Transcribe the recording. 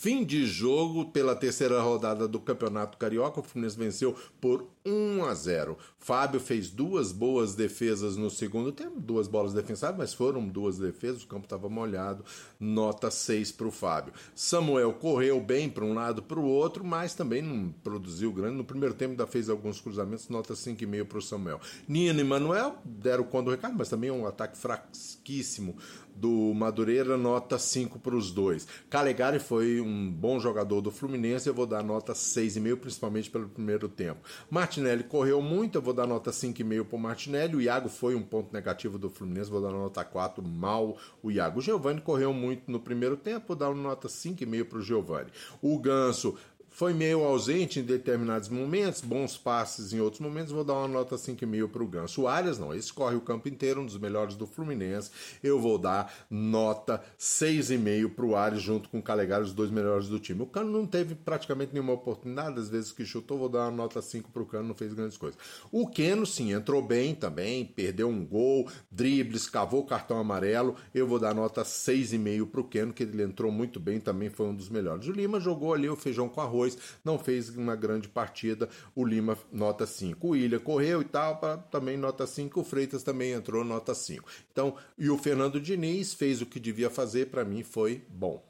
Fim de jogo pela terceira rodada do Campeonato Carioca, o Fluminense venceu por 1 a 0. Fábio fez duas boas defesas no segundo tempo, duas bolas defensáveis, mas foram duas defesas, o campo estava molhado, nota 6 para o Fábio. Samuel correu bem para um lado para o outro, mas também não produziu grande. No primeiro tempo ainda fez alguns cruzamentos, nota 5,5 para o Samuel. Nino e Manuel deram conta do recado, mas também um ataque fraquíssimo do Madureira, nota 5 para os dois. Calegari foi um bom jogador do Fluminense, eu vou dar nota 6,5, principalmente pelo primeiro tempo. Martinelli correu muito, eu vou dar nota 5,5 para o Martinelli. O Iago foi um ponto negativo do Fluminense, vou dar nota 4, mal o Iago. O Giovani correu muito no primeiro tempo, vou dar nota 5,5 para o Giovani. O Ganso foi meio ausente em determinados momentos, bons passes em outros momentos, vou dar uma nota 5,5 para o Ganso. O Arias não, esse corre o campo inteiro, um dos melhores do Fluminense. Eu vou dar nota 6,5 para o Arias, junto com o Calegari, os dois melhores do time. O Cano não teve praticamente nenhuma oportunidade, às vezes que chutou, vou dar uma nota 5 para o Cano, não fez grandes coisas. O Keno, sim, entrou bem também, perdeu um gol, dribles, cavou cartão amarelo. Eu vou dar nota 6,5 para o Keno, que ele entrou muito bem, também foi um dos melhores. O Lima jogou ali o feijão com arroz não fez uma grande partida. O Lima, nota 5. O Ilha correu e tal, também nota 5. O Freitas também entrou, nota 5. Então, e o Fernando Diniz fez o que devia fazer, para mim foi bom.